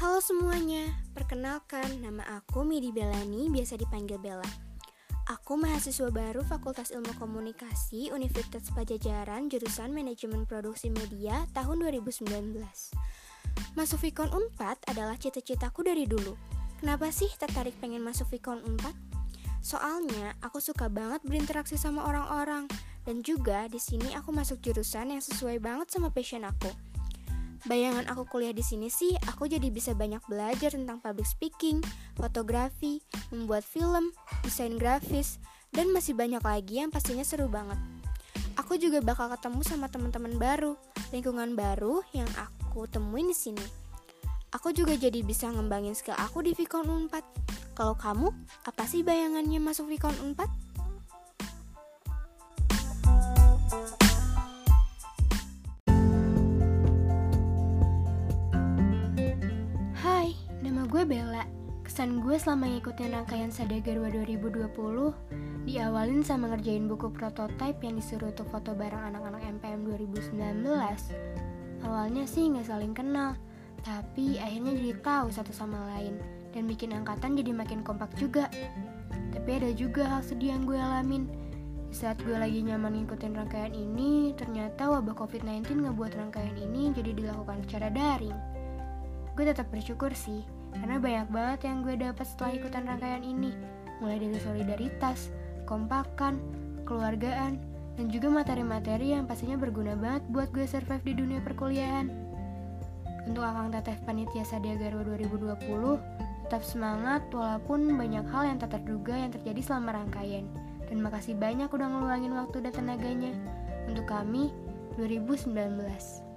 Halo semuanya, perkenalkan nama aku Midi Belani, biasa dipanggil Bella. Aku mahasiswa baru Fakultas Ilmu Komunikasi Universitas Pajajaran jurusan Manajemen Produksi Media tahun 2019. Masuk Vikon Unpad adalah cita-citaku dari dulu. Kenapa sih tertarik pengen masuk Vikon Unpad? Soalnya aku suka banget berinteraksi sama orang-orang dan juga di sini aku masuk jurusan yang sesuai banget sama passion aku Bayangan aku kuliah di sini sih, aku jadi bisa banyak belajar tentang public speaking, fotografi, membuat film, desain grafis, dan masih banyak lagi yang pastinya seru banget. Aku juga bakal ketemu sama teman-teman baru, lingkungan baru yang aku temuin di sini. Aku juga jadi bisa ngembangin skill aku di Vicon Unpad. Kalau kamu, apa sih bayangannya masuk Vicon Unpad? gue Bella. Kesan gue selama ngikutin rangkaian Sadagarwa 2020 diawalin sama ngerjain buku prototype yang disuruh untuk foto bareng anak-anak MPM 2019. Awalnya sih nggak saling kenal, tapi akhirnya jadi tahu satu sama lain dan bikin angkatan jadi makin kompak juga. Tapi ada juga hal sedih yang gue alamin. Di saat gue lagi nyaman ngikutin rangkaian ini, ternyata wabah COVID-19 ngebuat rangkaian ini jadi dilakukan secara daring. Gue tetap bersyukur sih, karena banyak banget yang gue dapat setelah ikutan rangkaian ini, mulai dari solidaritas, kompakan, keluargaan, dan juga materi-materi yang pastinya berguna banget buat gue survive di dunia perkuliahan. Untuk Akang Teteh Panitia Sadiagarwa 2020, tetap semangat walaupun banyak hal yang tak terduga yang terjadi selama rangkaian. Dan makasih banyak udah ngeluangin waktu dan tenaganya untuk kami 2019.